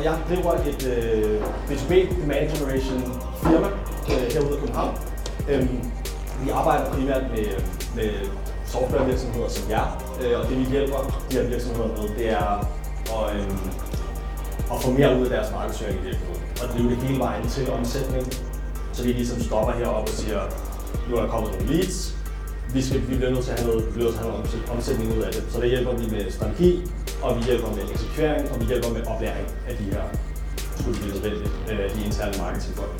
Og jeg driver et øh, B2B Demand Generation firma øh, herude i København. Øhm, vi arbejder primært med, med softwarevirksomheder som jer, øh, og det vi hjælper de her virksomheder med, det er at, øh, at få mere ud af deres markedsføring i virkeligheden. Og drive det hele vejen til omsætning, så vi ligesom stopper heroppe og siger, nu er der kommet nogle leads, vi, skal, vi bliver nødt til at have noget, vi bliver nødt til at have noget omsætning ud af det. Så der hjælper vi med strategi, og vi hjælper med eksekvering, og vi hjælper med oplæring af de her, skulle det blive nødvendigt, øh, de interne marketingfolk.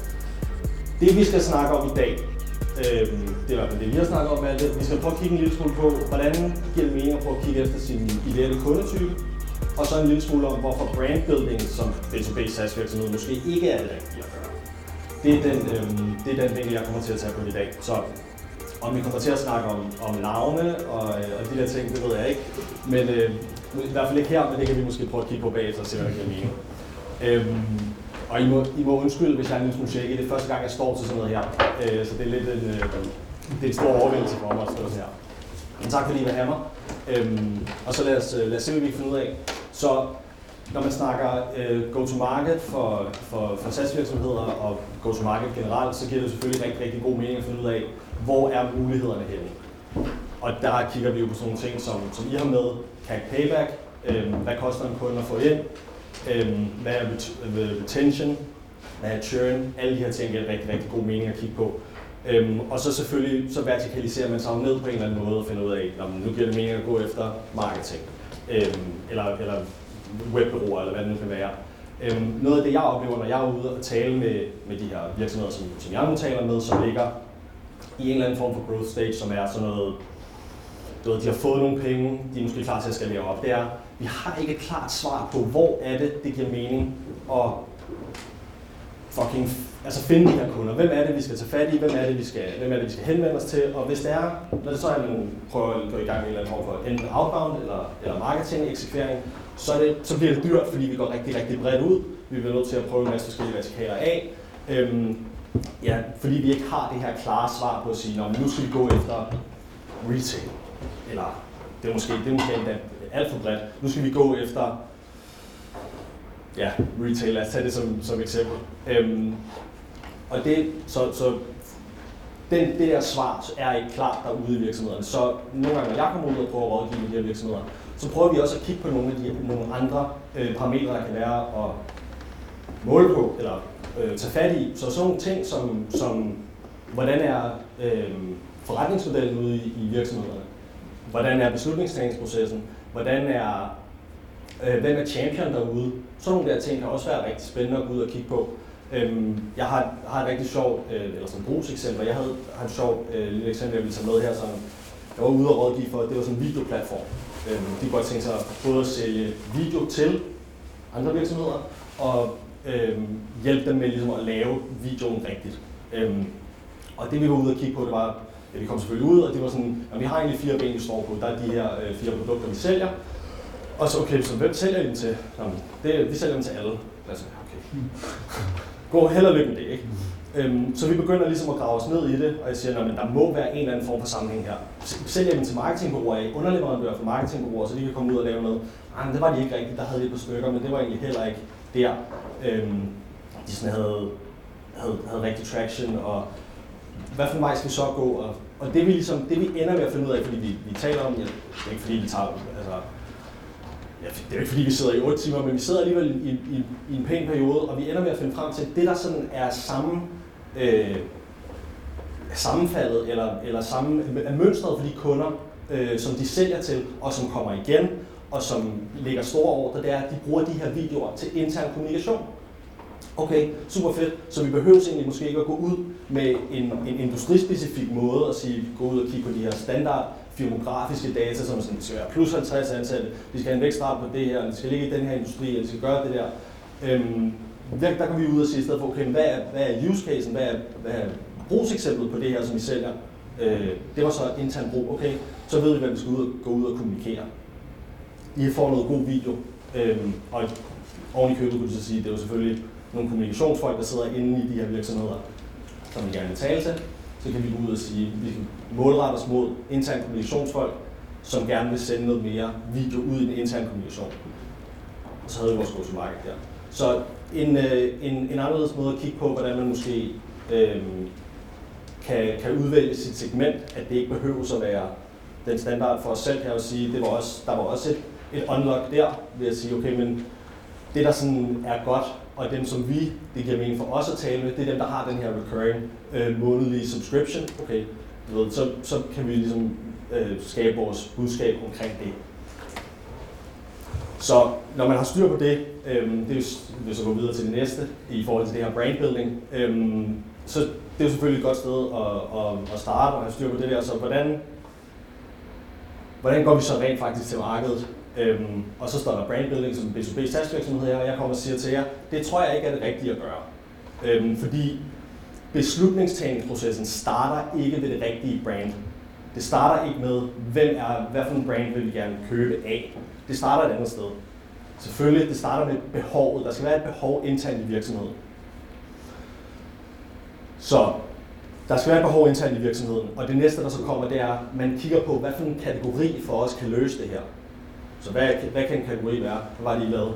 Det vi skal snakke om i dag, øh, det er i hvert fald det, vi har snakket om, alt det. Vi skal prøve at kigge en lille smule på, hvordan giver det mening at prøve at kigge efter sin ideelle kundetype, og så en lille smule om, hvorfor brandbuilding som B2B SaaS virksomhed måske ikke er det rigtige at gøre. Det er den, øh, det er den vinkel, jeg kommer til at tage på i dag. Så om vi kommer til at snakke om, om navne og, øh, og de der ting, det ved jeg ikke. Men øh, i hvert fald ikke her, men det kan vi måske prøve at kigge på bagefter og se, hvad der giver mening. Øhm, og I må, I må undskylde, hvis jeg er en lille smule. Det er første gang, jeg står til sådan noget her. Øh, så det er lidt en, øh, det er en stor overvældelse for mig at stå her. Men tak fordi I vil have mig. Øhm, og så lad os, øh, lad os se, hvad vi kan finde ud af. Så når man snakker øh, go-to-market for, for, for SaaS-virksomheder og go-to-market generelt, så giver det selvfølgelig rigtig, rigtig god mening at finde ud af, hvor er mulighederne henne. Og der kigger vi jo på sådan nogle ting, som, som I har med, CAC payback, øh, hvad koster en kunde at få ind, øh, hvad er retention, hvad er churn, alle de her ting giver rigtig, rigtig god mening at kigge på. Øhm, og så selvfølgelig, så vertikaliserer man sig ned på en eller anden måde og finder ud af, at nu giver det mening at gå efter marketing, øhm, eller, eller webbureauer, eller hvad det nu kan være. Øhm, noget af det, jeg oplever, når jeg er ude og tale med, med de her virksomheder, som, som jeg nu taler med, som ligger i en eller anden form for growth stage, som er sådan noget, du ved, de har fået nogle penge, de er måske klar til at skalere op, det er, vi har ikke et klart svar på, hvor er det, det giver mening at fucking altså finde de her kunder. Hvem er det, vi skal tage fat i? Hvem er det, vi skal, hvem er det, vi skal henvende os til? Og hvis det er, når det så er, at man prøver at gå i gang med en eller anden form for enten outbound eller, eller marketing, eksekvering, så, er det, så bliver det dyrt, fordi vi går rigtig, rigtig bredt ud. Vi bliver nødt til at prøve en masse forskellige vertikaler af. Øhm, ja, fordi vi ikke har det her klare svar på at sige, nu skal vi gå efter retail. Eller det er måske, det er måske endda alt for bredt. Nu skal vi gå efter ja, retail, lad os tage det som, som eksempel. Øhm, og det, så, så den, det der svar er ikke klart derude i virksomhederne. Så nogle gange, når jeg kommer ud og prøver at rådgive de her virksomheder, så prøver vi også at kigge på nogle af de nogle andre øh, parametre, der kan være at måle på, eller øh, tage fat i. Så sådan nogle ting som, som hvordan er øh, forretningsmodellen ude i, i virksomhederne? Hvordan er beslutningstagningsprocessen? Hvordan er, øh, hvem er champion derude? Sådan nogle der ting kan også være rigtig spændende at gå ud og kigge på. Øhm, jeg har, har et rigtig sjovt, øh, eller sådan brugseksempel. Jeg havde, har et sjovt øh, lille eksempel, jeg ville tage med her, som jeg var ude og rådgive for. Det var sådan en videoplatform. Øhm, de kunne godt tænke sig både at sælge video til andre virksomheder, og øhm, hjælpe dem med ligesom at lave videoen rigtigt. Øhm, og det vi var ude og kigge på, det var, ja, vi kom selvfølgelig ud, og det var sådan, at vi har egentlig fire ben, vi står på. Der er de her øh, fire produkter, vi sælger. Og så, okay, så hvem sælger vi dem til? Jamen, det, vi sælger dem til alle. Altså, okay. Gå held og lykke med det, ikke? Øhm, så vi begynder ligesom at grave os ned i det, og jeg siger, at der må være en eller anden form for sammenhæng her. Sælger dem til marketingbureauer, underleverandører for marketingbureauer, så de kan komme ud og lave noget. Ej, men det var de ikke rigtigt, der havde de et par stykker, men det var egentlig heller ikke der. Øhm, de sådan havde, havde, havde rigtig traction, og hvad for en vej skal vi så gå? Og, og det, vi ligesom, det vi ender med at finde ud af, fordi vi, vi taler om, ja, det er ikke fordi vi tager, altså, ja, det er ikke fordi vi sidder i 8 timer, men vi sidder alligevel i, i, i en pæn periode, og vi ender med at finde frem til, det der sådan er samme, øh, sammenfaldet, eller, eller samme, er mønstret for de kunder, øh, som de sælger til, og som kommer igen, og som lægger store ordre, det er, at de bruger de her videoer til intern kommunikation. Okay, super fedt. Så vi behøver egentlig måske ikke at gå ud med en, en industrispecifik måde at sige, gå ud og kigge på de her standard firmografiske data, som sådan, skal være plus 50 ansatte, vi skal have en vækstrate på det her, vi skal ligge i den her industri, eller vi skal gøre det der. Øhm, der, der kan vi ud og sige i stedet for, okay, hvad er, hvad er use casen, hvad er, hvad er brugseksemplet på det her, som vi sælger? Øh, det var så intern brug, okay, så ved vi, hvad vi skal ud og, gå ud og kommunikere. I får noget god video, øhm, og oven i købet kunne du så sige, det er jo selvfølgelig nogle kommunikationsfolk, der sidder inde i de her virksomheder, som vi gerne vil tale til, så kan vi gå ud og sige, at vi kan målrette os mod interne kommunikationsfolk, som gerne vil sende noget mere video ud i en intern kommunikation. og så havde vi vores go-to-market der. Så en, øh, en, en anderledes måde at kigge på, hvordan man måske øh, kan, kan udvælge sit segment, at det ikke behøver at være den standard for os selv, kan jeg jo sige. Det var også, der var også et, et unlock der, ved at sige, okay, men det der sådan er godt, og dem som vi, det giver mening for os at tale med, det er dem, der har den her recurring øh, månedlige subscription. Okay, du ved, så, så kan vi ligesom øh, skabe vores budskab omkring det. Så når man har styr på det, øh, det er jo, så gå videre til det næste i forhold til det her brandbuilding, øh, så det er selvfølgelig et godt sted at, at, at starte og have styr på det der. Så hvordan, hvordan går vi så rent faktisk til markedet? Øhm, og så står der brandbuilding som B2B salgsvirksomhed her, og jeg kommer og siger til jer, det tror jeg ikke er det rigtige at gøre. Øhm, fordi beslutningstagningsprocessen starter ikke ved det rigtige brand. Det starter ikke med, hvem er, hvad for en brand vil vi gerne købe af. Det starter et andet sted. Selvfølgelig, det starter med behovet. Der skal være et behov internt i virksomheden. Så der skal være et behov internt i virksomheden, og det næste, der så kommer, det er, at man kigger på, hvad for en kategori for os kan løse det her. Så hvad, hvad kan en kategori være? Hvad var det, I lavede?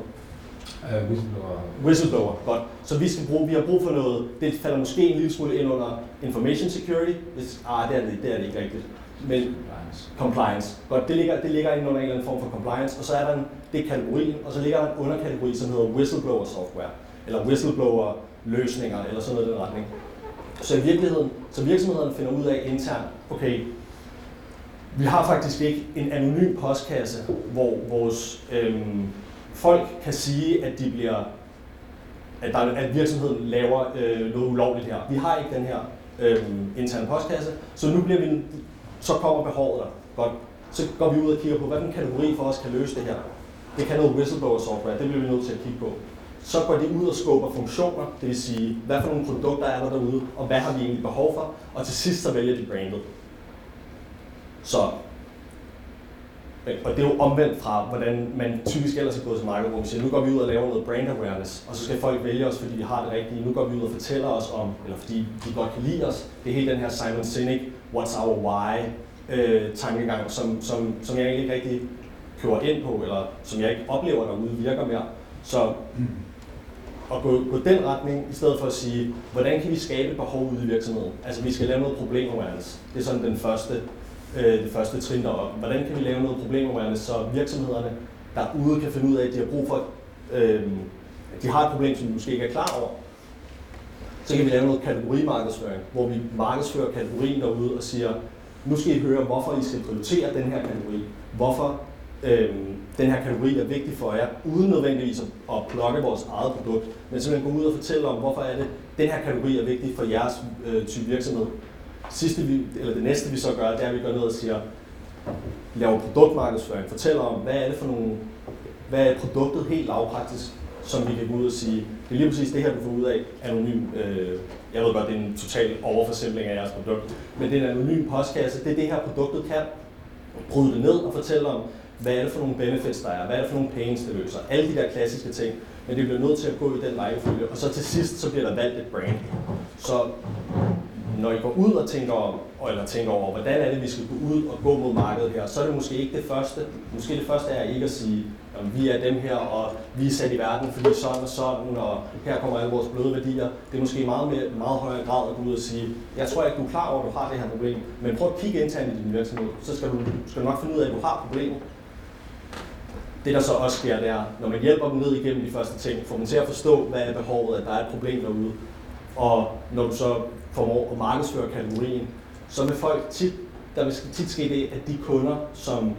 Uh, whistleblower. Whistleblower, godt. Så vi, skal bruge, vi har brug for noget, det falder måske en lille smule ind under information security, hvis, ah, det er det, det er det ikke rigtigt. Men Compliance. compliance. Godt, det ligger, det ligger ind under en eller anden form for compliance, og så er der en, det er kategorien, og så ligger der en underkategori, som hedder whistleblower software, eller whistleblower løsninger, eller sådan noget i den retning. Så i virkeligheden, så virksomhederne finder ud af internt, okay, vi har faktisk ikke en anonym postkasse, hvor vores øhm, folk kan sige, at de bliver at, der, at virksomheden laver øh, noget ulovligt her. Vi har ikke den her øh, interne postkasse, så nu bliver vi, så kommer behovet der. Godt. Så går vi ud og kigger på, hvad den kategori for os kan løse det her. Det kan noget whistleblower software, det bliver vi nødt til at kigge på. Så går de ud og skubber funktioner, det vil sige, hvad for nogle produkter er der derude, og hvad har vi egentlig behov for, og til sidst så vælger de brandet. Så, og det er jo omvendt fra, hvordan man typisk ellers er gået til markedet, hvor vi siger, nu går vi ud og laver noget brand awareness, og så skal folk vælge os, fordi vi har det rigtige. Nu går vi ud og fortæller os om, eller fordi de godt kan lide os. Det er hele den her Simon Sinek, what's our why, øh, tankegang, som, som, som jeg egentlig ikke rigtig kører ind på, eller som jeg ikke oplever derude virker mere. Så at gå, gå den retning, i stedet for at sige, hvordan kan vi skabe et behov ude i virksomheden? Altså vi skal lave noget problem awareness. Det er sådan den første, øh, det første trin deroppe. Hvordan kan vi lave noget problem så virksomhederne derude kan finde ud af, at de har brug for, øh, at de har et problem, som de måske ikke er klar over. Så kan vi lave noget kategorimarkedsføring, hvor vi markedsfører kategorien derude og siger, nu skal I høre, hvorfor I skal prioritere den her kategori. Hvorfor øh, den her kategori er vigtig for jer, uden nødvendigvis at, at plukke vores eget produkt, men simpelthen gå ud og fortælle om, hvorfor er det, den her kategori er vigtig for jeres øh, type virksomhed. Sidste, vi, eller det næste vi så gør, det er, at vi går ned og siger, laver produktmarkedsføring, fortæller om, hvad er det for nogle, hvad er produktet helt lavpraktisk, som vi kan gå ud og sige, det er lige præcis det her, du får ud af anonym, øh, jeg ved godt, det er en total overforsimpling af jeres produkt, men det er en anonym postkasse, det er det her produktet kan, bryde det ned og fortælle om, hvad er det for nogle benefits, der er, hvad er det for nogle pains, det løser, alle de der klassiske ting, men det bliver nødt til at gå i den rækkefølge, og så til sidst, så bliver der valgt et brand. Så når I går ud og tænker, om, eller tænker over, hvordan er det, vi skal gå ud og gå mod markedet her, så er det måske ikke det første. Måske det første er ikke at sige, at vi er dem her, og vi er sat i verden, fordi sådan og sådan, og her kommer alle vores bløde værdier. Det er måske meget, mere, meget højere grad at gå ud og sige, jeg tror ikke, du er klar over, at du har det her problem, men prøv at kigge internt i din virksomhed, så skal du, skal du nok finde ud af, at du har problemet. Det der så også sker, det er, når man hjælper dem ned igennem de første ting, får man til at forstå, hvad er behovet, at der er et problem derude. Og når du så formår at markedsføre kategorien, så vil folk tit, der vil tit ske det, at de kunder, som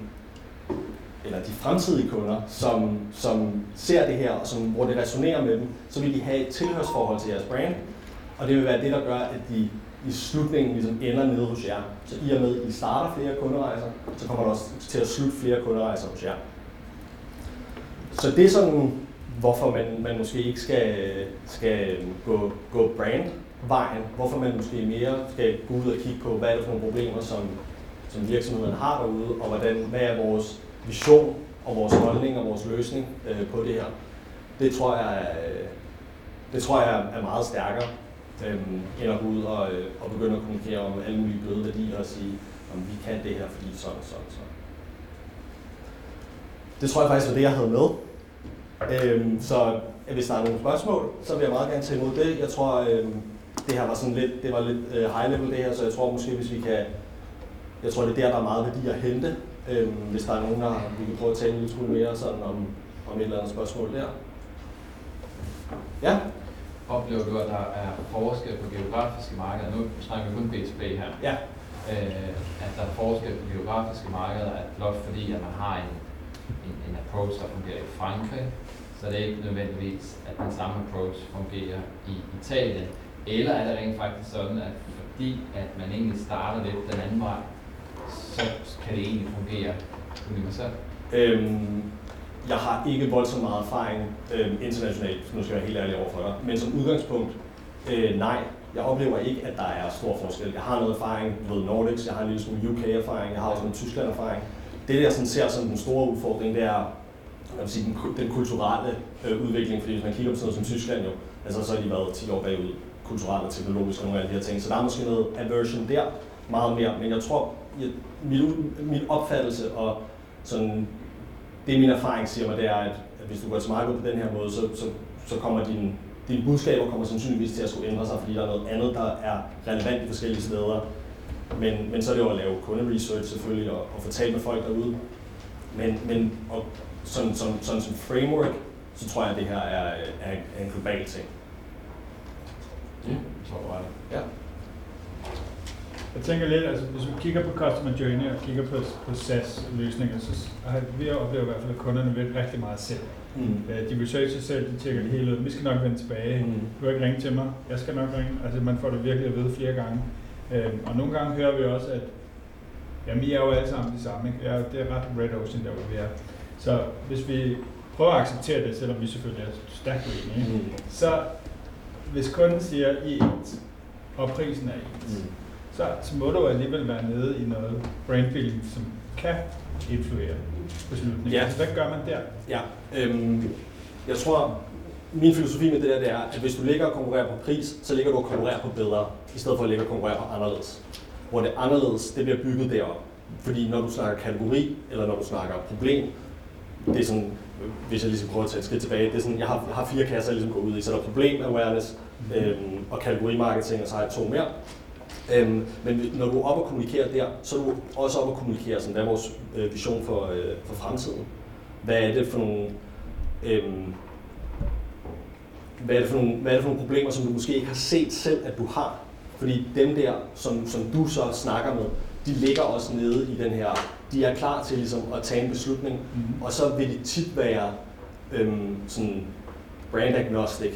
eller de fremtidige kunder, som, som ser det her, og som, hvor det resonerer med dem, så vil de have et tilhørsforhold til jeres brand, og det vil være det, der gør, at de i slutningen ligesom ender nede hos jer. Så i og med, at I starter flere kunderejser, så kommer der også til at slutte flere kunderejser hos jer. Så det er sådan, hvorfor man, man måske ikke skal, skal gå, gå brandvejen, hvorfor man måske mere skal gå ud og kigge på, hvad er det for nogle problemer, som, som virksomheden har derude, og hvordan, hvad er vores vision og vores holdning og vores løsning øh, på det her. Det tror jeg, øh, det tror jeg er meget stærkere, øh, end at gå ud og, øh, og begynde at kommunikere om alle mulige bløde værdier og sige, om vi kan det her, fordi sådan og sådan og sådan. Det tror jeg faktisk var det, jeg havde med. Øhm, så hvis der er nogle spørgsmål, så vil jeg meget gerne tage imod det. Jeg tror, øhm, det her var sådan lidt, det var lidt øh, high level det her, så jeg tror måske, hvis vi kan, jeg tror det er der, der er meget værdi at hente. Øhm, hvis der er nogen, der vi kan prøve at tale en lille smule mere sådan om, om et eller andet spørgsmål der. Ja? Oplever du, at der er forskel på geografiske markeder? Nu snakker vi kun B2B her. Ja. Øh, at der er forskel på geografiske markeder, at blot fordi, at man har en, en, en approach, der fungerer i Frankrig, så er ikke nødvendigvis, at den samme approach fungerer i Italien. Eller er det rent faktisk sådan, at fordi at man egentlig starter lidt den anden vej, så kan det egentlig fungere universelt? Øhm, jeg har ikke voldsomt meget erfaring øhm, internationalt, nu skal jeg være helt ærlig over for dig. Men som udgangspunkt, øh, nej. Jeg oplever ikke, at der er stor forskel. Jeg har noget erfaring ved Nordics, jeg har en lille smule UK-erfaring, jeg har også noget Tyskland-erfaring. Det, jeg sådan ser som den store udfordring, det er jeg vil sige, den, den kulturelle øh, udvikling, fordi hvis man kigger på sådan noget som Tyskland jo, altså så har de været 10 år bagud kulturelt og teknologisk og nogle af de her ting. Så der er måske noget aversion der, meget mere. Men jeg tror, jeg, min, min opfattelse og sådan det min erfaring siger mig, det er, at, at hvis du går til markedet på den her måde, så, så, så kommer din, dine budskaber kommer sandsynligvis til at skulle ændre sig, fordi der er noget andet, der er relevant i forskellige steder. Men, men så er det jo at lave kunderesearch selvfølgelig, og, og få talt med folk derude. Men, men og sådan, sådan, sådan som framework, så tror jeg, at det her er, er, er en global ting. Mm. Så var det. Ja. Jeg tænker lidt, altså hvis vi kigger på Customer Journey og kigger på, på SaaS-løsninger, så har vi oplever i hvert fald, at kunderne vil rigtig meget selv. Mm. Øh, De researcher selv, de tjekker det hele ud. Vi skal nok vende tilbage. Mm. Du kan ikke ringe til mig. Jeg skal nok ringe. Altså man får det virkelig at vide flere gange. Øhm, Og nogle gange hører vi også, at jamen, I er jo alle sammen de samme. Ikke? Ja, det er ret red ocean, der hvor vi er. Så hvis vi prøver at acceptere det, selvom vi selvfølgelig er stærkt uenige? Mm. så hvis kunden siger, I ens, og prisen er ens, Mm. så, så må du alligevel være nede i noget brand building, som kan influere beslutningen. Ja. Altså, hvad gør man der? Ja, øhm, jeg tror, min filosofi med det der, det er, at hvis du ligger og konkurrerer på pris, så ligger du og konkurrerer på bedre, i stedet for at ligge og konkurrere på anderledes. Hvor det anderledes, det bliver bygget derop. Fordi når du snakker kategori, eller når du snakker problem, det er sådan, hvis jeg lige skal prøve at tage et skridt tilbage, det er sådan, jeg har, har fire kasser, jeg ligesom går ud i. Så der er problem awareness, øhm, og kategorimarketing, og så har jeg to mere. Øhm, men når du er oppe og kommunikerer der, så er du også oppe og kommunikere, sådan, hvad er vores øh, vision for, øh, for fremtiden. Hvad er det for nogle, øhm, hvad, er det for nogle, hvad er det for nogle problemer, som du måske ikke har set selv, at du har? Fordi dem der, som, som du så snakker med, de ligger også nede i den her, de er klar til ligesom at tage en beslutning, Mhm. og så vil det tit være øhm, sådan brand agnostic.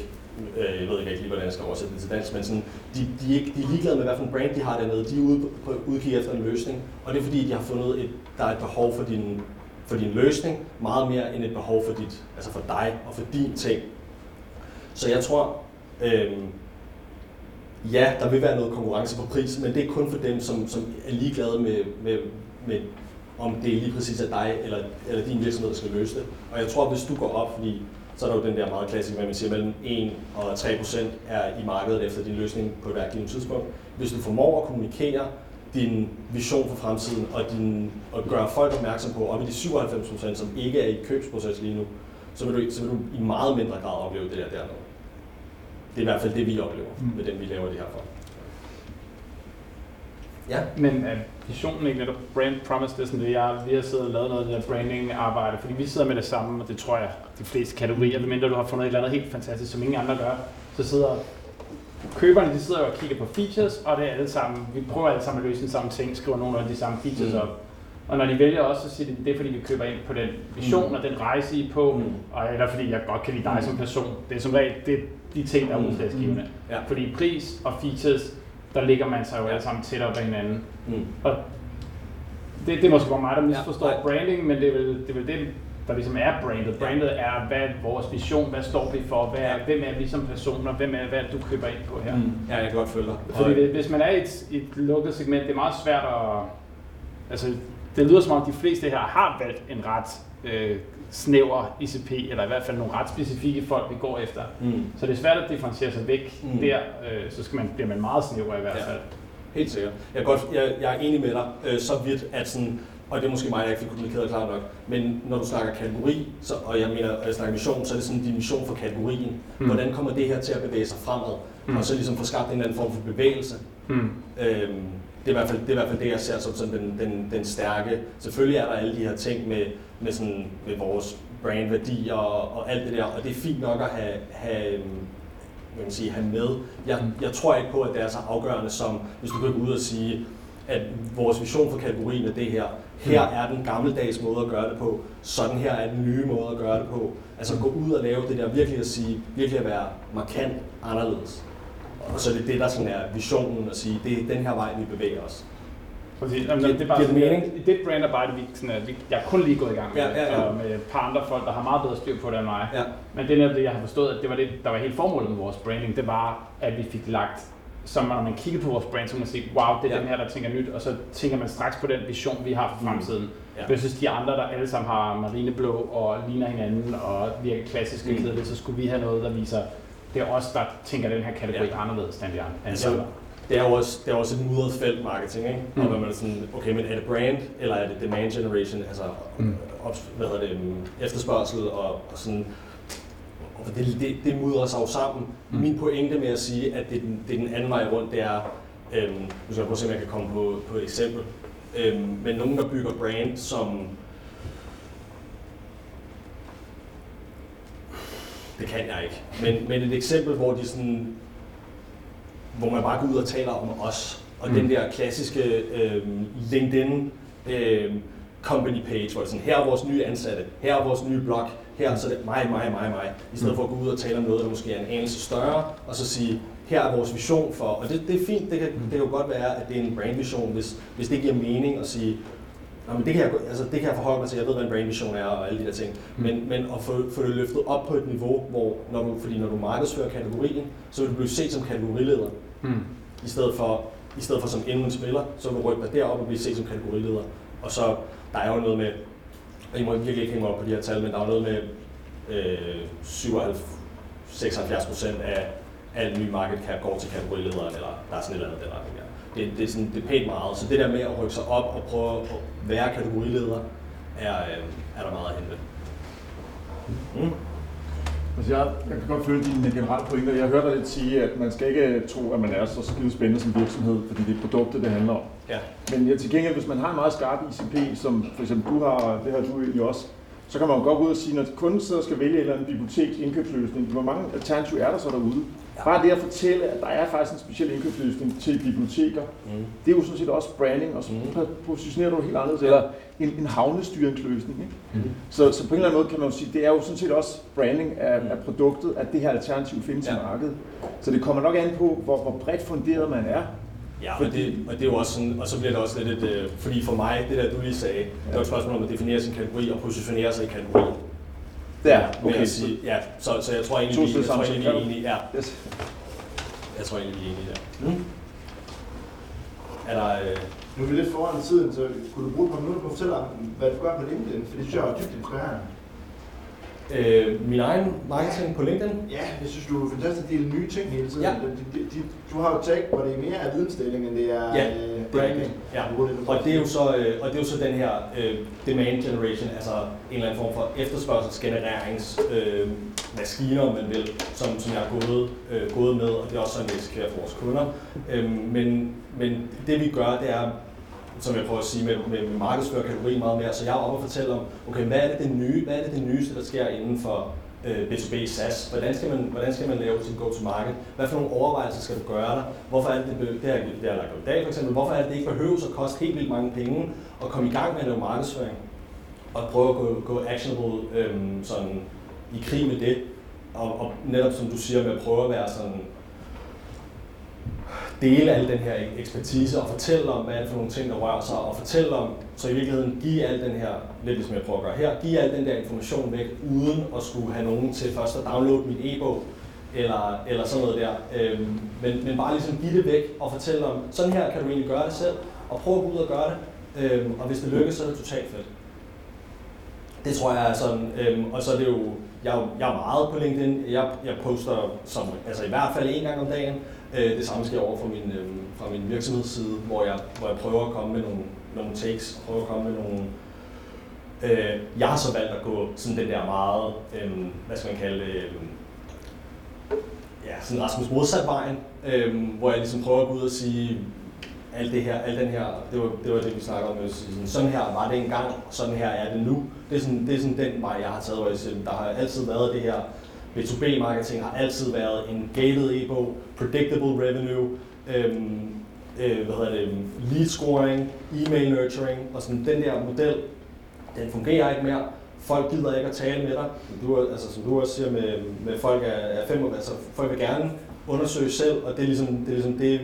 Øh, jeg ved ikke lige, hvordan jeg skal oversætte det til dansk, men sådan, de, de, er ikke, de er ligeglade med, hvad for en brand de har dernede. De er ude på, udkig efter en løsning, og det er fordi, de har fundet, et, der er et behov for din, for din løsning, meget mere end et behov for, dit, altså for dig og for din ting. Så jeg tror, øhm, ja, der vil være noget konkurrence på pris, men det er kun for dem, som, som er ligeglade med, med, med, om det er lige præcis er dig eller, eller din virksomhed, der skal løse det. Og jeg tror, hvis du går op, fordi så er der jo den der meget klassiske, hvad man siger, mellem 1 og 3 procent er i markedet efter din løsning på hvert givet tidspunkt. Hvis du formår at kommunikere din vision for fremtiden og, din, og gøre folk opmærksom på, op i de 97 procent, som ikke er i købsproces lige nu, så vil, du, så vil du i meget mindre grad opleve det der dernede. Det er i hvert fald det, vi oplever Mm. med dem, vi laver det her for. Ja. Men er visionen ikke netop brand promise, det er sådan det, jeg, vi har siddet og lavet noget af det der branding arbejde, fordi vi sidder med det samme, og det tror jeg, de fleste kategorier, medmindre du har fundet et eller andet helt fantastisk, som ingen andre gør, så sidder køberne, de sidder og kigger på features, og det er alle sammen, vi prøver alle sammen at løse den samme ting, skriver nogle af de samme features Mm. op. Og når de vælger også, så siger de, det er fordi, vi køber ind på den vision Mm. og den rejse, I er på, Mm. og eller fordi jeg godt kan lide dig Mm. som person. Det er som regel det er de ting, der er Mm. udslagsgivende. Ja. Fordi pris og features, der ligger man sig jo alle sammen tættere ad hinanden. Mm. Og det, det er måske bare mig, der misforstår Ja, branding, men det er, vel, det er vel det, der ligesom er brandet. Brandet er, hvad er vores vision, hvad står vi for, hvad er, Ja. hvem er vi som personer, hvem er, hvad er du køber ind på her. Mm. Ja, jeg kan godt følge dig. Fordi det, hvis man er i et, et lukket segment, det er meget svært at... Altså, det lyder som om de fleste her har valgt en ret øh, snæver ICP, eller i hvert fald nogle ret specifikke folk, vi går efter. Mm. Så det er svært at differentiere sig væk Mm. der, øh, så skal man, bliver man meget snæver i hvert Ja. fald. Helt sikkert. Jeg er, godt, jeg, jeg er enig med dig øh, så vidt, at sådan, og det er måske mig, der ikke fik kommunikeret klart nok, men når du snakker kategori, så, og jeg mener, at jeg snakker mission, så er det sådan en mission for kategorien. Mm. Hvordan kommer det her til at bevæge sig fremad? Mm. Og så ligesom få skabt en eller anden form for bevægelse. Mm. Øhm, det, er i hvert fald, det er i hvert fald det, jeg ser som sådan den, den, den stærke. Selvfølgelig er der alle de her ting med, med, sådan, med vores brandværdier og, og alt det der, og det er fint nok at have, have, øhm, hvad man sige, have med. Jeg, jeg tror ikke på, at det er så afgørende som, hvis du kan gå ud og sige, at vores vision for kategorien er det her. Her er den gammeldags måde at gøre det på. Sådan her er den nye måde at gøre det på. Altså gå ud og lave det der virkelig at sige, virkelig at være markant anderledes. Og så er det det, der sådan er visionen at sige, det er den her vej, vi bevæger os. Præcis. Jamen, Giver- det er bare giver sådan, mening? det brandarbejde, vi, sådan, at vi, jeg er kun lige gået i gang med, Ja, ja, ja. og med et par andre folk, der har meget bedre styr på det end mig. Ja. Men det er netop det, jeg har forstået, at det var det, der var helt formålet med vores branding. Det var, at vi fik lagt, så når man kigger på vores brand, så kan man sige, wow, det er Ja. den her, der tænker nyt, og så tænker man straks på den vision, vi har for fremtiden. Ja. Ja. Versus de andre, der alle sammen har marineblå og ligner hinanden og virker klassiske Mm. mm. kedelige, så skulle vi have noget, der viser, det er os, der tænker den her kategori Ja. anderledes end de andre. Altså. Det er jo også, det er også et mudret felt marketing, ikke? Mm. Mm. Og når man er sådan, okay, men er det brand, eller er det demand generation, altså Mm. op, hvad hedder det, øhm, efterspørgsel og, og sådan, og det, det, det mudrer sig jo sammen. Mm. Mm. Min pointe med at sige, at det er den, det er den anden vej rundt, det er, øhm, nu skal jeg prøve at se, om jeg kan komme på, på et eksempel, øhm, men nogen, der bygger brand, som det kan jeg ikke. Men, men et eksempel, hvor de sådan, hvor man bare går ud og taler om os, og mm. Mm. den der klassiske øh, LinkedIn øh, company page, hvor det er sådan, her er vores nye ansatte, her er vores nye blog, her så er det mig, mig, mig, mig, i stedet Mm. for at gå ud og tale om noget, der måske er en anelse større, og så sige, her er vores vision for, og det, det er fint, det kan, det kan jo godt være, at det er en brandvision, hvis, hvis det giver mening at sige, men det, kan jeg, altså, det kan jeg forholde mig til, jeg ved, hvad en brandvision er og alle de der ting. Mm. Men, men at få, få det løftet op på et niveau, hvor, når du, fordi når du markedsfører kategorien, så vil du blive set som kategorileder, Mm. i stedet for, i stedet for som endnu en spiller, så vil du rykke dig derop og blive set som kategorileder. Og så, der er jo noget med, og I må virkelig ikke hænge mig op på de her tal, men der er noget med øh, 77, 76 procent af al ny market cap går til kategorilederen, eller der er sådan et eller andet den retning der. Det, det, er sådan, det er pænt meget. Så det der med at rykke sig op og prøve at være kategorileder, er, øh, er der meget at hente. Mm. Altså jeg, jeg kan godt følge dine generelle pointer. Jeg hørte dig lidt sige, at man skal ikke tro, at man er så skide spændende som virksomhed, fordi det er produktet, det handler om. Ja. Men ja, til gengæld, hvis man har en meget skarp ICP, som for eksempel du har, og det har du egentlig også, så kan man jo godt gå ud og sige, når kunden sidder og skal vælge et eller andet biblioteks indkøbsløsning, hvor mange alternativer er der så derude? Bare det at fortælle, at der er faktisk en speciel indkøbsløsning til biblioteker, Mm. det er jo sådan set også branding, og så Mm. positionerer du helt anderledes, eller en, en havnestyringsløsning. Ikke? Mm. Så, så på en eller anden måde kan man jo sige, det er jo sådan set også branding af, af produktet, at det her alternativ findes ja. i Ja. markedet. Så det kommer nok an på, hvor, hvor bredt funderet man er. Ja, og Fordi- det, og det er jo også sådan, og så bliver det også lidt et, øh, fordi for mig, det der du lige sagde, det var et spørgsmål om at definere sin kategori og positionere sig i kategorien. Der, Med at sige, ja, så, så jeg tror egentlig, vi, jeg tror egentlig, vi er enige, ja, Yes. jeg tror egentlig, vi er enige der. Mm. Er der, øh, Nu er vi lidt foran tiden, så kunne du bruge et par minutter på at fortælle om, hvad du gør på LinkedIn? For det synes jeg er dybt inspirerende. Øh, min egen marketing på LinkedIn? Ja, jeg synes, du er fantastisk at dele nye ting hele tiden. Ja. De, de, de, du har jo tag, hvor det er mere af vidensdeling, end det er Ja, øh, er branding. Ja. Og det er jo så, øh, og det er jo så den her øh, demand generation, altså en eller anden form for efterspørgselsgenererings øh, maskiner, om man vil, som, som jeg er gået, øh, gået med, og det er også sådan, vi eksekverer for vores kunder. Øh, men, men det vi gør, det er, som jeg prøver at sige, med, med, med markedsfører kategori meget mere, så jeg er oppe og fortælle om, okay, hvad er det, det nye, hvad er det, det nyeste, der sker inden for øh, B2B SaaS? Hvordan skal, man, hvordan skal man lave sin go-to-market? Hvad for nogle overvejelser skal du gøre der? Hvorfor er det, det, be- det, har, det har lagt op i dag for eksempel, hvorfor er det, det ikke behøver at koste helt vildt mange penge at komme i gang med at lave markedsføring? Og prøve at gå, gå actionable øhm, sådan, i krig med det. Og, og netop som du siger, med at prøve at være sådan dele al den her ekspertise og fortælle om, hvad er det for nogle ting, der rører sig, og fortælle om, så i virkeligheden give al den her, lidt ligesom jeg prøver at gøre her, give al den der information væk, uden at skulle have nogen til først at downloade min e-bog, eller, eller sådan noget der. Øhm, men, men bare ligesom give det væk og fortælle om, sådan her kan du egentlig gøre det selv, og prøv at gå ud og gøre det. Øhm, og hvis det lykkes, så er det totalt fedt. Det tror jeg er sådan, øhm, og så er det jo, jeg, jeg er meget på LinkedIn. Jeg, jeg poster som, altså i hvert fald en gang om dagen. Øh, det samme sker over fra min, øhm, fra min virksomhedsside, hvor jeg, hvor jeg prøver at komme med nogle, nogle takes, og prøver at komme med nogle... Øh, jeg har så valgt at gå sådan den der meget, øh, hvad skal man kalde det, øh, ja, sådan Rasmus modsat vejen, øh, hvor jeg ligesom prøver at gå ud og sige, alt det her, al den her, det var, det var det, vi snakkede om, at sige, sådan, sådan her var det engang, og sådan her er det nu. Det er sådan, det er sådan den vej, jeg har taget, hvor jeg siger, der har altid været det her, B2B-marketing har altid været en gated e-bog, predictable revenue, øhm, øh, hvad hedder det, lead scoring, e-mail nurturing, og sådan den der model, den fungerer ikke mere. Folk gider ikke at tale med dig. Du, altså, som du også siger med, med folk er, er fem, altså folk vil gerne undersøge selv, og det er ligesom det, er ligesom det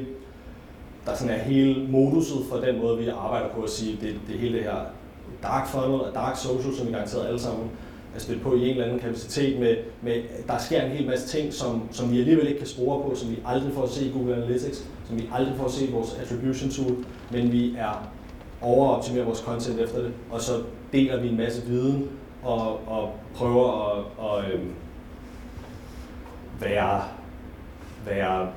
der sådan er hele moduset for den måde, vi arbejder på at sige, det, det hele det her dark funnel og dark social, som vi garanteret alle sammen at spille på i en eller anden kapacitet med, med der sker en hel masse ting, som, som vi alligevel ikke kan spore på, som vi aldrig får at se i Google Analytics, som vi aldrig får at se i vores attribution tool, men vi er overoptimerer vores content efter det, og så deler vi en masse viden og, og prøver at, at øhm, være, være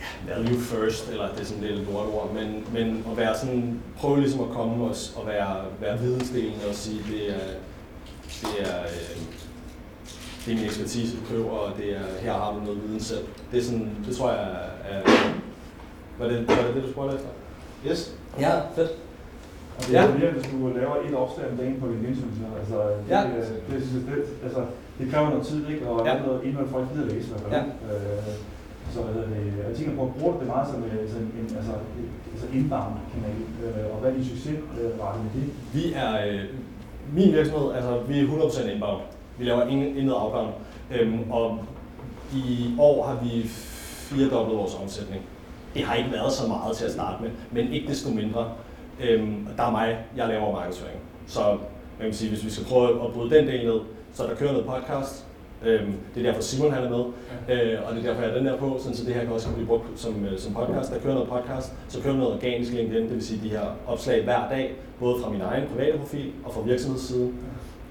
ja, value first, eller det er sådan lidt lortord, men, men at være sådan, prøve ligesom at komme og, og være, være vidensdelende og sige, det er, det er, øh, det er min ekspertise, du køber, og det er, her har du noget viden selv. Det, er sådan, det tror jeg er, er var, det, var det det, du spurgte efter? Yes. Ja, fedt. Og det Ja. er jo mere, hvis du laver et opslag om dagen på LinkedIn, synes jeg. Altså, det, Ja. det, det, det, det, altså, det kræver noget tid, ikke? Og Ja. ja. noget indhold, folk gider læse, i hvert fald. Ja. Øh, så hvad hedder det, jeg tænker på, bruger du det meget som øh, sådan en, altså, altså inbound kanal, øh, og hvad er din succesrate med det? Vi er, øh, min virksomhed, altså vi er 100% inbound. Vi laver ingen, intet outbound. Øhm, og i år har vi firedoblet vores omsætning. Det har ikke været så meget til at starte med, men ikke desto mindre. Øhm, der er mig, jeg laver markedsføring. Så man kan sige, hvis vi skal prøve at bryde den del ned, så der kører noget podcast. Øhm, det er derfor Simon han er med, øh, og det er derfor jeg har den der på, sådan, så det her kan også blive brugt som, øh, som podcast. Der kører noget podcast, så kører noget organisk LinkedIn, det vil sige de her opslag hver dag, både fra min egen private profil og fra virksomhedssiden.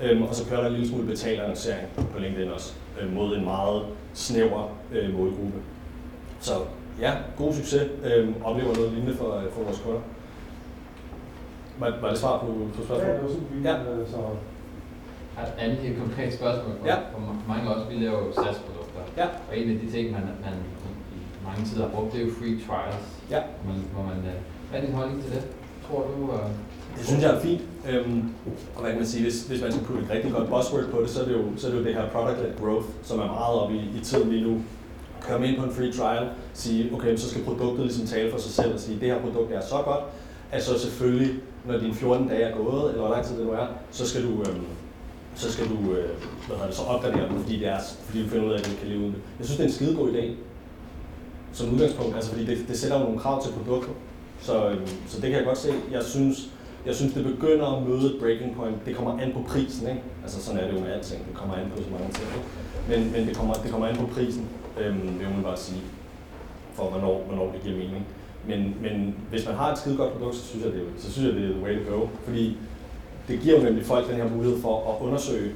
Øhm, og så kører der en lille smule betalannoncering på LinkedIn også, øh, mod en meget snæver øh, målgruppe. Så ja, god succes. Øhm, oplever noget lignende for, øh, for vores kunder. Var, var det svar på, på Ja, det spørgsmålet? var super. Ja. øh, Så, Har et andet helt konkret spørgsmål for, Ja. for ma- mange os, vi laver jo SaaS-produkter. Ja. Og en af de ting, man, man i, i mange tider har brugt, det er jo free trials. Ja. Hvor man, hvor man, øh, hvad er din holdning til det? Tror du? Det synes jeg er fint. Øhm, og hvad kan man sige, hvis, hvis man skal putte et rigtig godt buzzword på det, så er det jo, så er det, jo det her product-led growth, som er meget oppe i, i tiden lige nu. Komme ind på en free trial, sige, okay, så skal produktet ligesom tale for sig selv og sige, det her produkt er så godt, at så selvfølgelig, når dine 14 dage er gået, eller hvor lang tid det nu er, så skal du, øhm, så skal du øh, hvad hedder det, så opgradere den, fordi, det er, fordi du finder ud af, at du kan leve uden det. Jeg synes, det er en skide god idé, som udgangspunkt, altså fordi det, det sætter jo nogle krav til produktet. Så, øhm, så det kan jeg godt se. Jeg synes, jeg synes, det begynder at møde et breaking point. Det kommer an på prisen, ikke? Altså sådan er det jo med alting. Det kommer an på så mange ting. Ikke? Men, men det, kommer, det kommer an på prisen, øhm, vil man bare sige, for hvornår, hvornår det giver mening. Men, men hvis man har et skide godt produkt, så synes jeg, det er, så synes jeg, det er the way to go. Fordi det giver jo nemlig folk den her mulighed for at undersøge,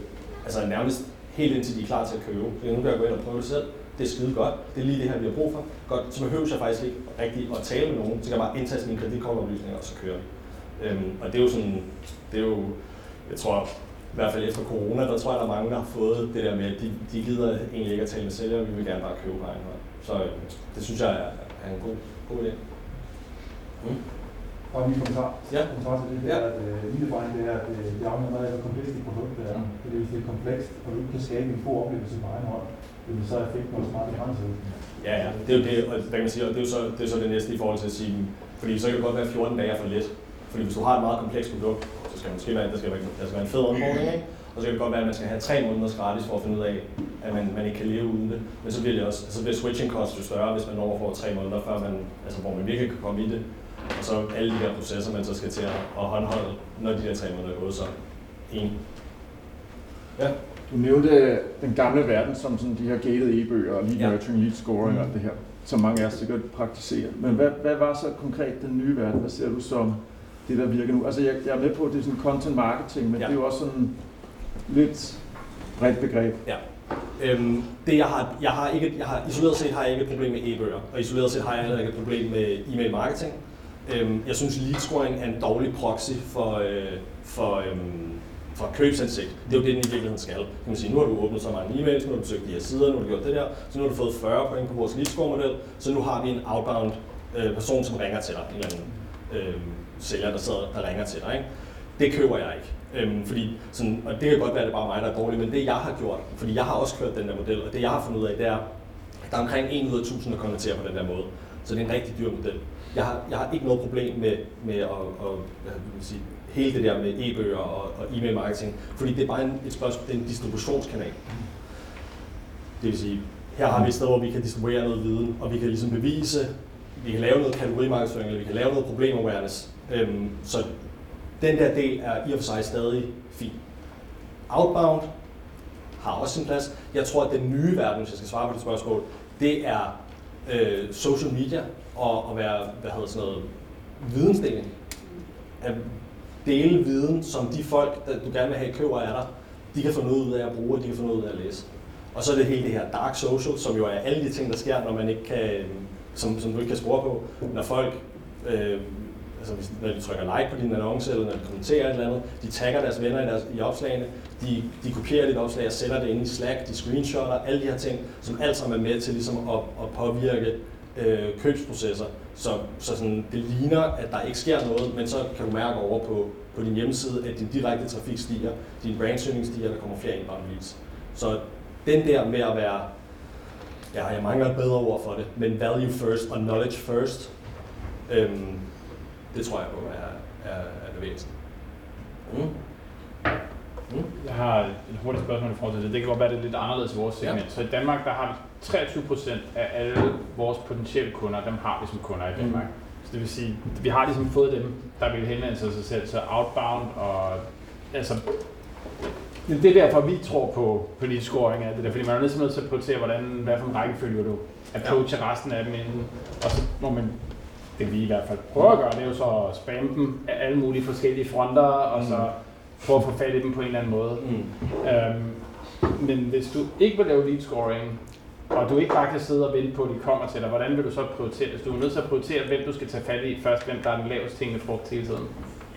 altså nærmest helt indtil de er klar til at købe. Så nu kan jeg gå ind og prøve det selv. Det er skide godt. Det er lige det her, vi har brug for. Godt, så behøver jeg faktisk ikke rigtig at tale med nogen. Så kan jeg bare indtaste mine kreditkortoplysninger, og så kører vi. Øhm, og det er jo sådan, det er jo, jeg tror, i hvert fald efter corona, der tror jeg, der er mange, der har fået det der med, at de, de gider egentlig ikke at tale med sælgere, vi vil gerne bare købe på egen hånd. Så øh, det synes jeg er, er en god, god idé. Mm. og en kommentar, Ja. kommentar til det, det Ja. at øh, min erfaring det er, at øh, det afhænger meget af, hvor komplekst dit produkt er. Mm. Fordi hvis det er komplekst, og du ikke kan skabe en god oplevelse på egen hånd, jamen, så er effekten også meget begrænset. Ja, ja, det er jo det, og hvad kan man sige, og det er jo så det, er så det næste i forhold til at sige, fordi så kan det godt være, at 14 dage for lidt. Fordi hvis du har et meget komplekst produkt, så skal man måske være, der skal være, der skal være en fed onboarding, ikke? Og så kan det godt være, at man skal have tre måneders gratis for at finde ud af, at man, man ikke kan leve uden det. Men så bliver det også, så bliver switching cost jo større, hvis man når får tre måneder, før man, altså hvor man virkelig kan komme i det. Og så alle de der processer, man så skal til at, at håndholde, når de der tre måneder er gået, så en. Ja. Du nævnte den gamle verden som sådan de her gated e-bøger, lead Ja. nurturing, lead scoring og alt det her, som mange af os sikkert praktiserer. Men hvad, hvad var så konkret den nye verden? Hvad ser du som det, der virker nu? Altså jeg, jeg er med på, at det er sådan content marketing, men Ja. ja. det er jo også sådan, lidt bredt begreb. Øhm, det jeg har, jeg har ikke, jeg har, isoleret set har jeg ikke et problem med e-bøger, og isoleret set har jeg heller ikke et problem med e-mail marketing. Øhm, jeg synes, lead scoring er en dårlig proxy for, øh, for, øhm, for købsindsigt. Det er jo det, den i virkeligheden skal. Kan man sige, nu har du åbnet så mange e-mails, nu har du søgt de her sider, nu har du gjort det der, så nu har du fået 40 point på vores lead score model, så nu har vi en outbound øh, person, som ringer til dig, en eller anden øh, sælger, der, sidder, der ringer til dig. Ikke? Det køber jeg ikke. Øhm, fordi sådan, og det kan godt være, at det er bare mig, der er dårlig, men det jeg har gjort, fordi jeg har også kørt den der model, og det jeg har fundet ud af, det er, at der er omkring 1 ud af 1000, der konverterer på den der måde. Så det er en rigtig dyr model. Jeg har, jeg har ikke noget problem med, med at, at hvad vil sige, hele det der med e-bøger og, og e-mail marketing, fordi det er bare en, et spørgsmål, det er en distributionskanal. Det vil sige, her har vi et sted, hvor vi kan distribuere noget viden, og vi kan ligesom bevise, vi kan lave noget kategorimarkedsføring, eller vi kan lave noget problem awareness. Øhm, så den der del er i og for sig stadig fin. Outbound har også sin plads. Jeg tror, at den nye verden, hvis jeg skal svare på det spørgsmål, det er øh, social media og at være, hvad hedder sådan noget, vidensdeling. At dele viden, som de folk, der du gerne vil have køber af dig, de kan få noget ud af at bruge, og de kan få noget ud af at læse. Og så er det hele det her dark social, som jo er alle de ting, der sker, når man ikke kan, som, som du ikke kan spore på. Når folk øh, altså hvis, når de trykker like på din annonce, eller når de kommenterer et eller andet, de tagger deres venner i, deres, i opslagene, de, de kopierer dit opslag og sender det ind i Slack, de screenshotter, alle de her ting, som alt sammen er med til ligesom at, at påvirke øh, købsprocesser. Så, så sådan, det ligner, at der ikke sker noget, men så kan du mærke over på, på din hjemmeside, at din direkte trafik stiger, din brandsøgning stiger, der kommer flere inbound leads. Så den der med at være, ja, jeg mangler et bedre ord for det, men value first og knowledge first, øhm, det tror jeg på er, er, er bevægelsen. Mm. Mm. Jeg har et hurtigt spørgsmål i forhold til det. Det kan godt være, det er lidt anderledes i vores segment. Ja. Så i Danmark, der har vi 23 procent af alle vores potentielle kunder, dem har vi som kunder i Danmark. Mm. Så det vil sige, vi har ligesom fået dem, der vil henvende sig sig selv, så outbound og altså det er derfor, vi tror på politisk scoring af det der, fordi man er nødt til at prioritere, hvordan, hvad for en rækkefølge du approacher ja. resten af dem inden, og så må man det vi i hvert fald prøver at gøre, det er jo så at spamme dem af alle mulige forskellige fronter, og så prøve at få fat i dem på en eller anden måde. Mm. Øhm, men hvis du ikke vil lave lead scoring, og du ikke bare kan sidde og vente på, at de kommer til dig, hvordan vil du så prioritere? Hvis du er nødt til at prioritere, hvem du skal tage fat i først, hvem der er den laveste tingene frugt hele tiden.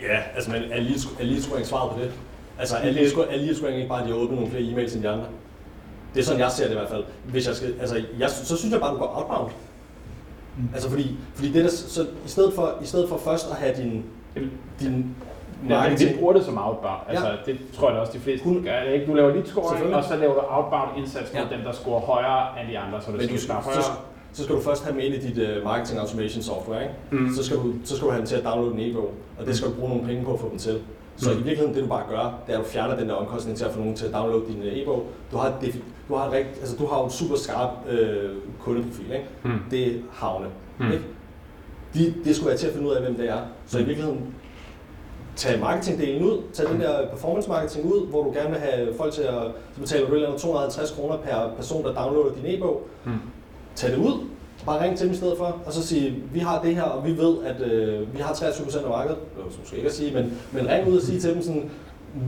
Ja, altså men er lead, er lead scoring svaret på det? Altså er lead, scoring, er lead scoring ikke bare, at de har åbnet nogle flere e-mails end de andre? Det er sådan, jeg ser det i hvert fald. Hvis jeg skal, altså, jeg, så synes jeg bare, at du går outbound. Mm. Altså fordi, fordi det der, så i stedet, for, i stedet for først at have din, din Ja, men vi bruger det som outbound. Altså, ja. det tror jeg da også de fleste Hun, gør. Det ikke? Du laver lead scoring, og så laver du outbound indsats mod ja. dem, der scorer højere end de andre, så det men skal du, højere. Så, så skal du først have med i dit uh, marketing automation software, ikke? Mm. Så, skal du, så skal du have dem til at downloade en e-bog, og det skal du bruge nogle penge på at få dem til. Så mm. i virkeligheden, det du bare gør, det er, at du fjerner den der omkostning til at få nogen til at downloade din uh, e-bog. Du har, du har, rigt, altså, du har en super skarp øh, kundeprofil, ikke? Mm. Det er havne. Mm. Ikke? De, det skulle være til at finde ud af, hvem det er. Så i virkeligheden, tag marketingdelen ud, tag den der performance marketing ud, hvor du gerne vil have folk til at, så betaler du 250 kroner per person, der downloader din e-bog. Mm. Tag det ud, bare ring til dem i stedet for, og så sige, vi har det her, og vi ved, at øh, vi har 23% af markedet, det måske ikke at sige, men, men ring ud og sige til dem sådan,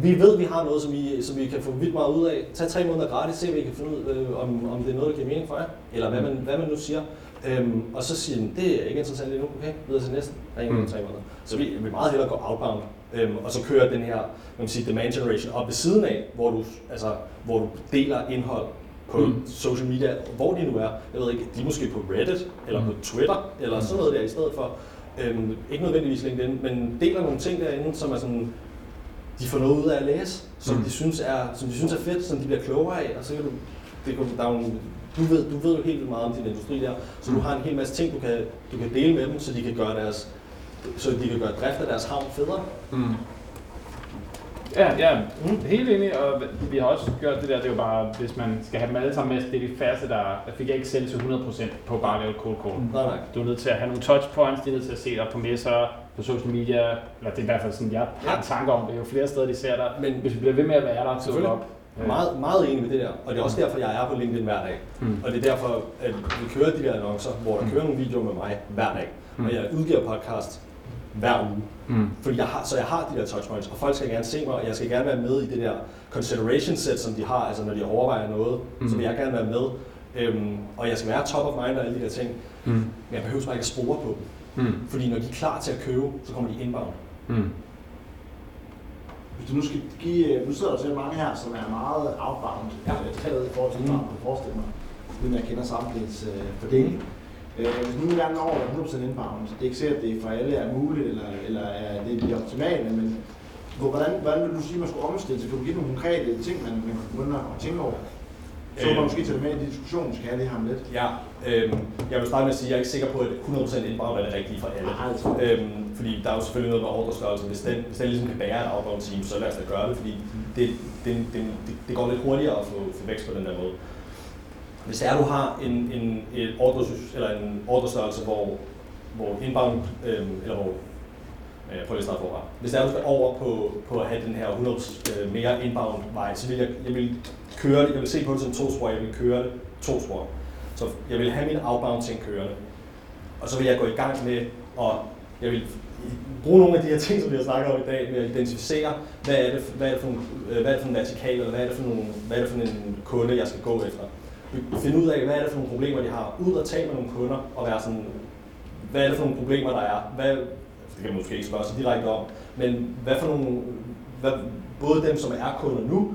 vi ved, vi har noget, som I, som I kan få vildt meget ud af. Tag tre måneder gratis, se hvad I kan finde ud, øh, om, om det er noget, der giver mening for jer, eller hvad man, hvad man nu siger. Øhm, og så siger den, det er ikke interessant endnu, okay, videre til næsten, ring mm. tre måneder. Så vi vil meget hellere gå outbound, øhm, og så køre den her man kan sige, demand generation op ved siden af, hvor du, altså, hvor du deler indhold på mm. social media, hvor de nu er. Jeg ved ikke, de er måske på Reddit, eller på Twitter, eller sådan noget der i stedet for. Øhm, ikke nødvendigvis LinkedIn, men deler nogle ting derinde, som er sådan, de får noget ud af at læse, som, mm. de, synes er, som de synes er fedt, som de bliver klogere af, og så kan du, det kan, der er nogle, du ved, du ved jo helt vildt meget om din industri der, så du har en hel masse ting, du kan, du kan dele med dem, så de kan gøre deres, så de kan gøre drift af deres havn federe. Mm. Ja, ja, mm. helt enig, og vi har også gjort det der, det er jo bare, hvis man skal have dem alle sammen med, det er de færreste, der, der fik jeg ikke selv til 100% på bare at lave cold call. Mm. Nej. Du er nødt til at have nogle touchpoints, de er nødt til at se dig på messer, på social media, eller det er i hvert fald sådan, jeg har en tanke om, det er jo flere steder, de ser dig, men hvis vi bliver ved med at være der, så op. Meget, meget enig med det der, og det er også derfor, jeg er på LinkedIn hver dag. Mm. Og det er derfor, at vi kører de der annoncer, hvor der kører nogle videoer med mig hver dag. Mm. Og jeg udgiver podcast hver uge. Mm. Fordi jeg har, så jeg har de der touchpoints, og folk skal gerne se mig, og jeg skal gerne være med i det der consideration set, som de har, altså når de overvejer noget, mm. Mm. så vil jeg gerne være med. Øhm, og jeg skal være top of mind og alle de der ting, Mm. men jeg behøver bare ikke at spore på dem. Mm. Fordi når de er klar til at købe, så kommer de inbound. Mm. Hvis du nu skal give, nu sidder der selv mange her, som er meget outbound, Ja. tallet i forhold til inbound, kan jeg forestille mig, uden at jeg kender samtligheds øh, fordeling. Øh, hvis nu når over 100% inbound, så det er ikke sikkert, at det for alle er muligt, eller, eller er det det optimale, men hvor- hvordan, hvordan vil du sige, at man skulle omstille sig? Kan du give nogle konkrete ting, man, man kan begynde at tænke over? Så Øh. man måske tage det med i de vi skal have det her om lidt. Ja, øhm, jeg vil starte med at sige, at jeg er ikke sikker på, at 100% inbound er det rigtige for alle. Nej, jeg. Øhm, fordi der er jo selvfølgelig noget med ordrestørrelse. Hvis den, hvis den ligesom kan bære et outbound team, så lad os da gøre det, fordi det, det, det, det, det går lidt hurtigere at få, få vækst på den der måde. Hvis er, du har en, en, et ordre, eller en ordrestørrelse, hvor, hvor inbound, øh, eller hvor, øh, jeg prøver lige at starte forfra. Hvis det er, du skal over på, på at have den her 100 øh, mere inbound vej, så vil jeg, jeg vil køre det, jeg vil se på det som to spor, jeg vil køre det to spor. Så jeg vil have min outbound ting kørende, og så vil jeg gå i gang med at, jeg vil bruge nogle af de her ting, som vi har snakket om i dag, med at identificere, hvad er det, hvad er det for en, øh, hvad er det for en vertikal, eller hvad er det for, nogle, hvad er det for en kunde, jeg skal gå efter. Finde ud af, hvad er det for nogle problemer, de har. Ud og tale med nogle kunder, og være sådan, hvad er det for nogle problemer, der er. Hvad, det kan man måske ikke spørge sig direkte om, men hvad for nogle, hvad, både dem, som er kunder nu,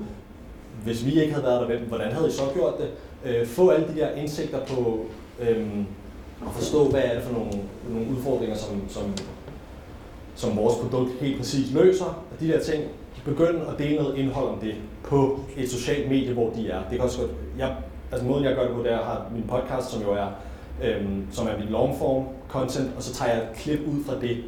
hvis vi ikke havde været der, hvordan havde I så gjort det? Øh, få alle de der indsigter på øhm, at forstå, hvad er det for nogle, nogle udfordringer, som, som, som vores produkt helt præcis løser, og de der ting, begynde at dele noget indhold om det på et socialt medie, hvor de er. Det kan også godt, jeg, altså måden jeg gør det på, det er, at jeg har min podcast, som jo er, øhm, som er mit longform content, og så tager jeg et klip ud fra det.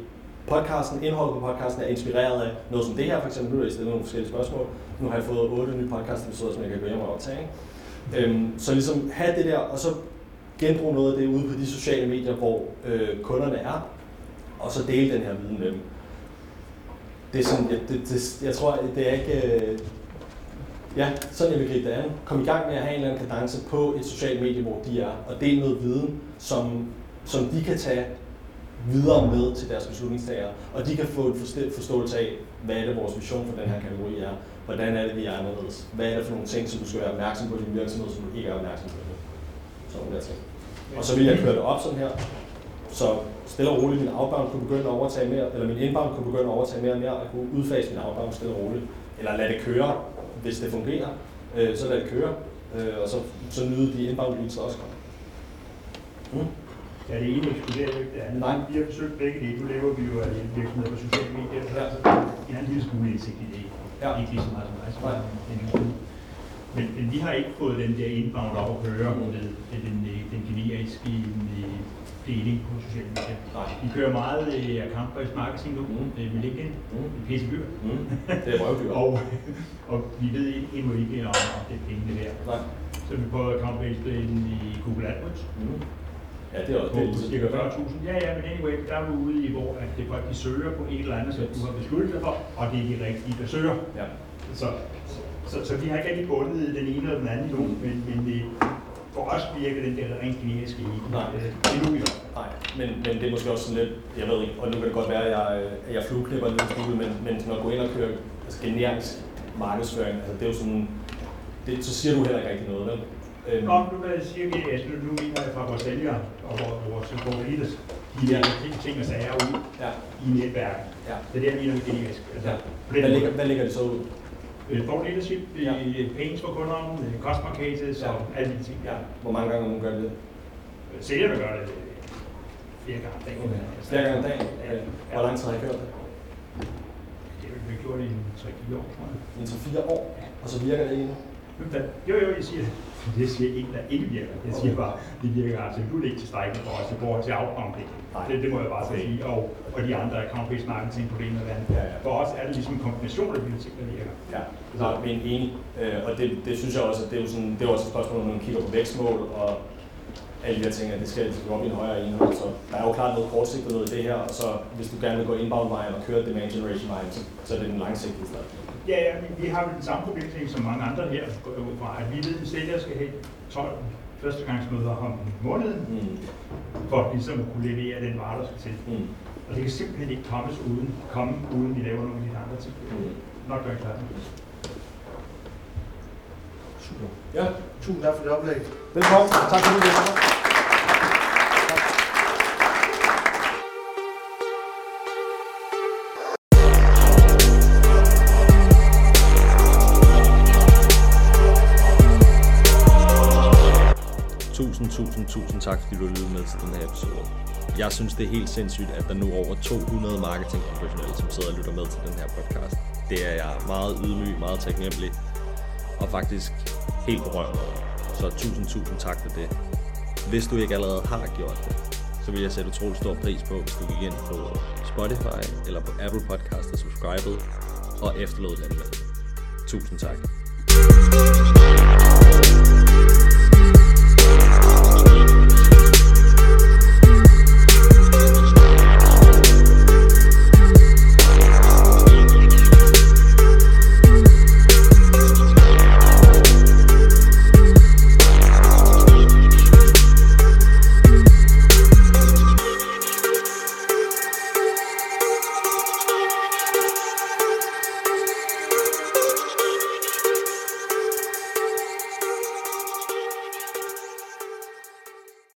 Podcasten, indholdet på podcasten er inspireret af noget som det her, for eksempel. Nu har jeg stillet nogle forskellige spørgsmål. Nu har jeg fået otte nye podcast episoder, som jeg kan gå hjem og optage. Ikke? Øhm, så ligesom have det der, og så genbruge noget af det ude på de sociale medier, hvor øh, kunderne er, og så dele den her viden med dem. Det er sådan, jeg, det, det, jeg tror, det er ikke... Øh, Ja, sådan jeg vil gribe det an. Kom i gang med at have en eller anden kadence på et socialt medie, hvor de er, og dele noget viden, som, som de kan tage videre med til deres beslutningstagere, og de kan få en forståelse af, hvad er det vores vision for den her kategori er, hvordan er det, vi er anderledes, hvad er det for nogle ting, som du skal være opmærksom på i din virksomhed, som du ikke er opmærksom på. Sådan der ting. Og så vil jeg køre det op sådan her, så stille og roligt min outbound kunne begynde at overtage mere, eller min inbound kunne begynde at overtage mere og mere, og kunne udfase min outbound stille og roligt, eller lade det køre, hvis det fungerer, øh, så lad det køre, øh, og så, så nyde de leads der også kommer. Mm. Ja, det ene ekskluderer jo ikke det andet. Nej. Vi har forsøgt begge dele. Nu lever vi jo af en virksomhed på sociale medier, så Ja. jeg har en lille smule indsigt i det. Ja. Ikke lige så meget som mig, som Men, men vi har ikke fået den der inbound op at høre med den, den, generiske øh, deling på sociale medier. Nej. Vi kører meget øh, account-based marketing nu Mm. øh, med LinkedIn. Mm. Det pisse dyrt. Mm. Det er røvdyr. Og, og vi ved endnu ikke, om, om det er pengene værd. Nej. Så vi prøver account-based ind i Google AdWords. Mm. Ja, det er også på det. cirka 40.000. Ja, ja, men anyway, der er du ude i, hvor at det er folk, de søger på et eller andet, som du har besluttet dig for, og det er de rigtige, der søger. Ja. Så, så, så vi har ikke rigtig bundet den ene eller den anden nu, men, men det, for os virker den der rent generiske ikke. Nej. Øh, Det nu, vi gør. Nej, men, men det er måske også sådan lidt, jeg ved ikke, og nu kan det godt være, at jeg, at jeg flueknipper lidt smule, men, men når du går ind og kører altså generisk markedsføring, altså det er jo sådan, det, så siger du heller ikke rigtig noget, vel? Øhm, Nå, nu vil jeg sige, at altså, nu, nu mener jeg fra vores sælgere og vores, favoritter, de Ja. lægger ting, og sager ud ja, i netværket. ja. Det er det, jeg mener med generisk. Altså, Ja. Hvad ligger, hvad ligger det så ud? Øh, Thought leadership, Ja. ja. pains for kunderne, øh, customer cases Ja. og alle de ting. Ja, hvor mange gange om gør det? Øh, Sælgerne gør det øh, flere gange om dagen. Okay. Flere gange om dagen? Ja. Hvor lang tid har jeg gjort det? Det har vi gjort i 3-4 år, tror jeg. I 3-4 år, og så virker det ikke endnu? Jo, jo, jeg siger, det siger ikke, der ikke virker. Jeg siger bare, det virker absolut ikke tilstrækkeligt for os i forhold til outbound Nej. det, det må jeg bare sige. Og, og de andre account-based marketing andet. Ja, ja. For os er det ligesom en kombination af de ting, der virker. Ja, Nej, men enig. Øh, og det, det synes jeg også, at det er jo sådan, det er jo også et spørgsmål, når man kigger på vækstmål og alle de her ting, at det skal, det skal op i en højere enhed. Så der er jo klart noget kortsigtet noget i det her, og så hvis du gerne vil gå inbound-vejen og køre demand generation vejen, så, så er det den langsigtede strategi. Ja, ja, vi, vi har vel den samme problemstilling som mange andre her, går ud fra, at vi ved, at sælger skal have 12 førstegangsmøder om måneden, Mm. for ligesom at kunne levere den vare, der skal til. Mm. Og det kan simpelthen ikke kommes uden, komme uden vi laver nogle af de andre ting. Mm. Nok gøre klart. Super. Ja, tusind tak for det oplæg. Velkommen. Tak fordi du var her. Tusind, tusind, tusind tak, fordi du lyttede med til den her episode. Jeg synes, det er helt sindssygt, at der nu er over 200 marketingprofessionelle, som sidder og lytter med til den her podcast. Det er jeg meget ydmyg, meget taknemmelig og faktisk helt berørt over. Så tusind, tusind tak for det. Hvis du ikke allerede har gjort det, så vil jeg sætte utrolig stor pris på, hvis du gik ind på Spotify eller på Apple Podcast og subscribede og efterlod den med. Tusind tak.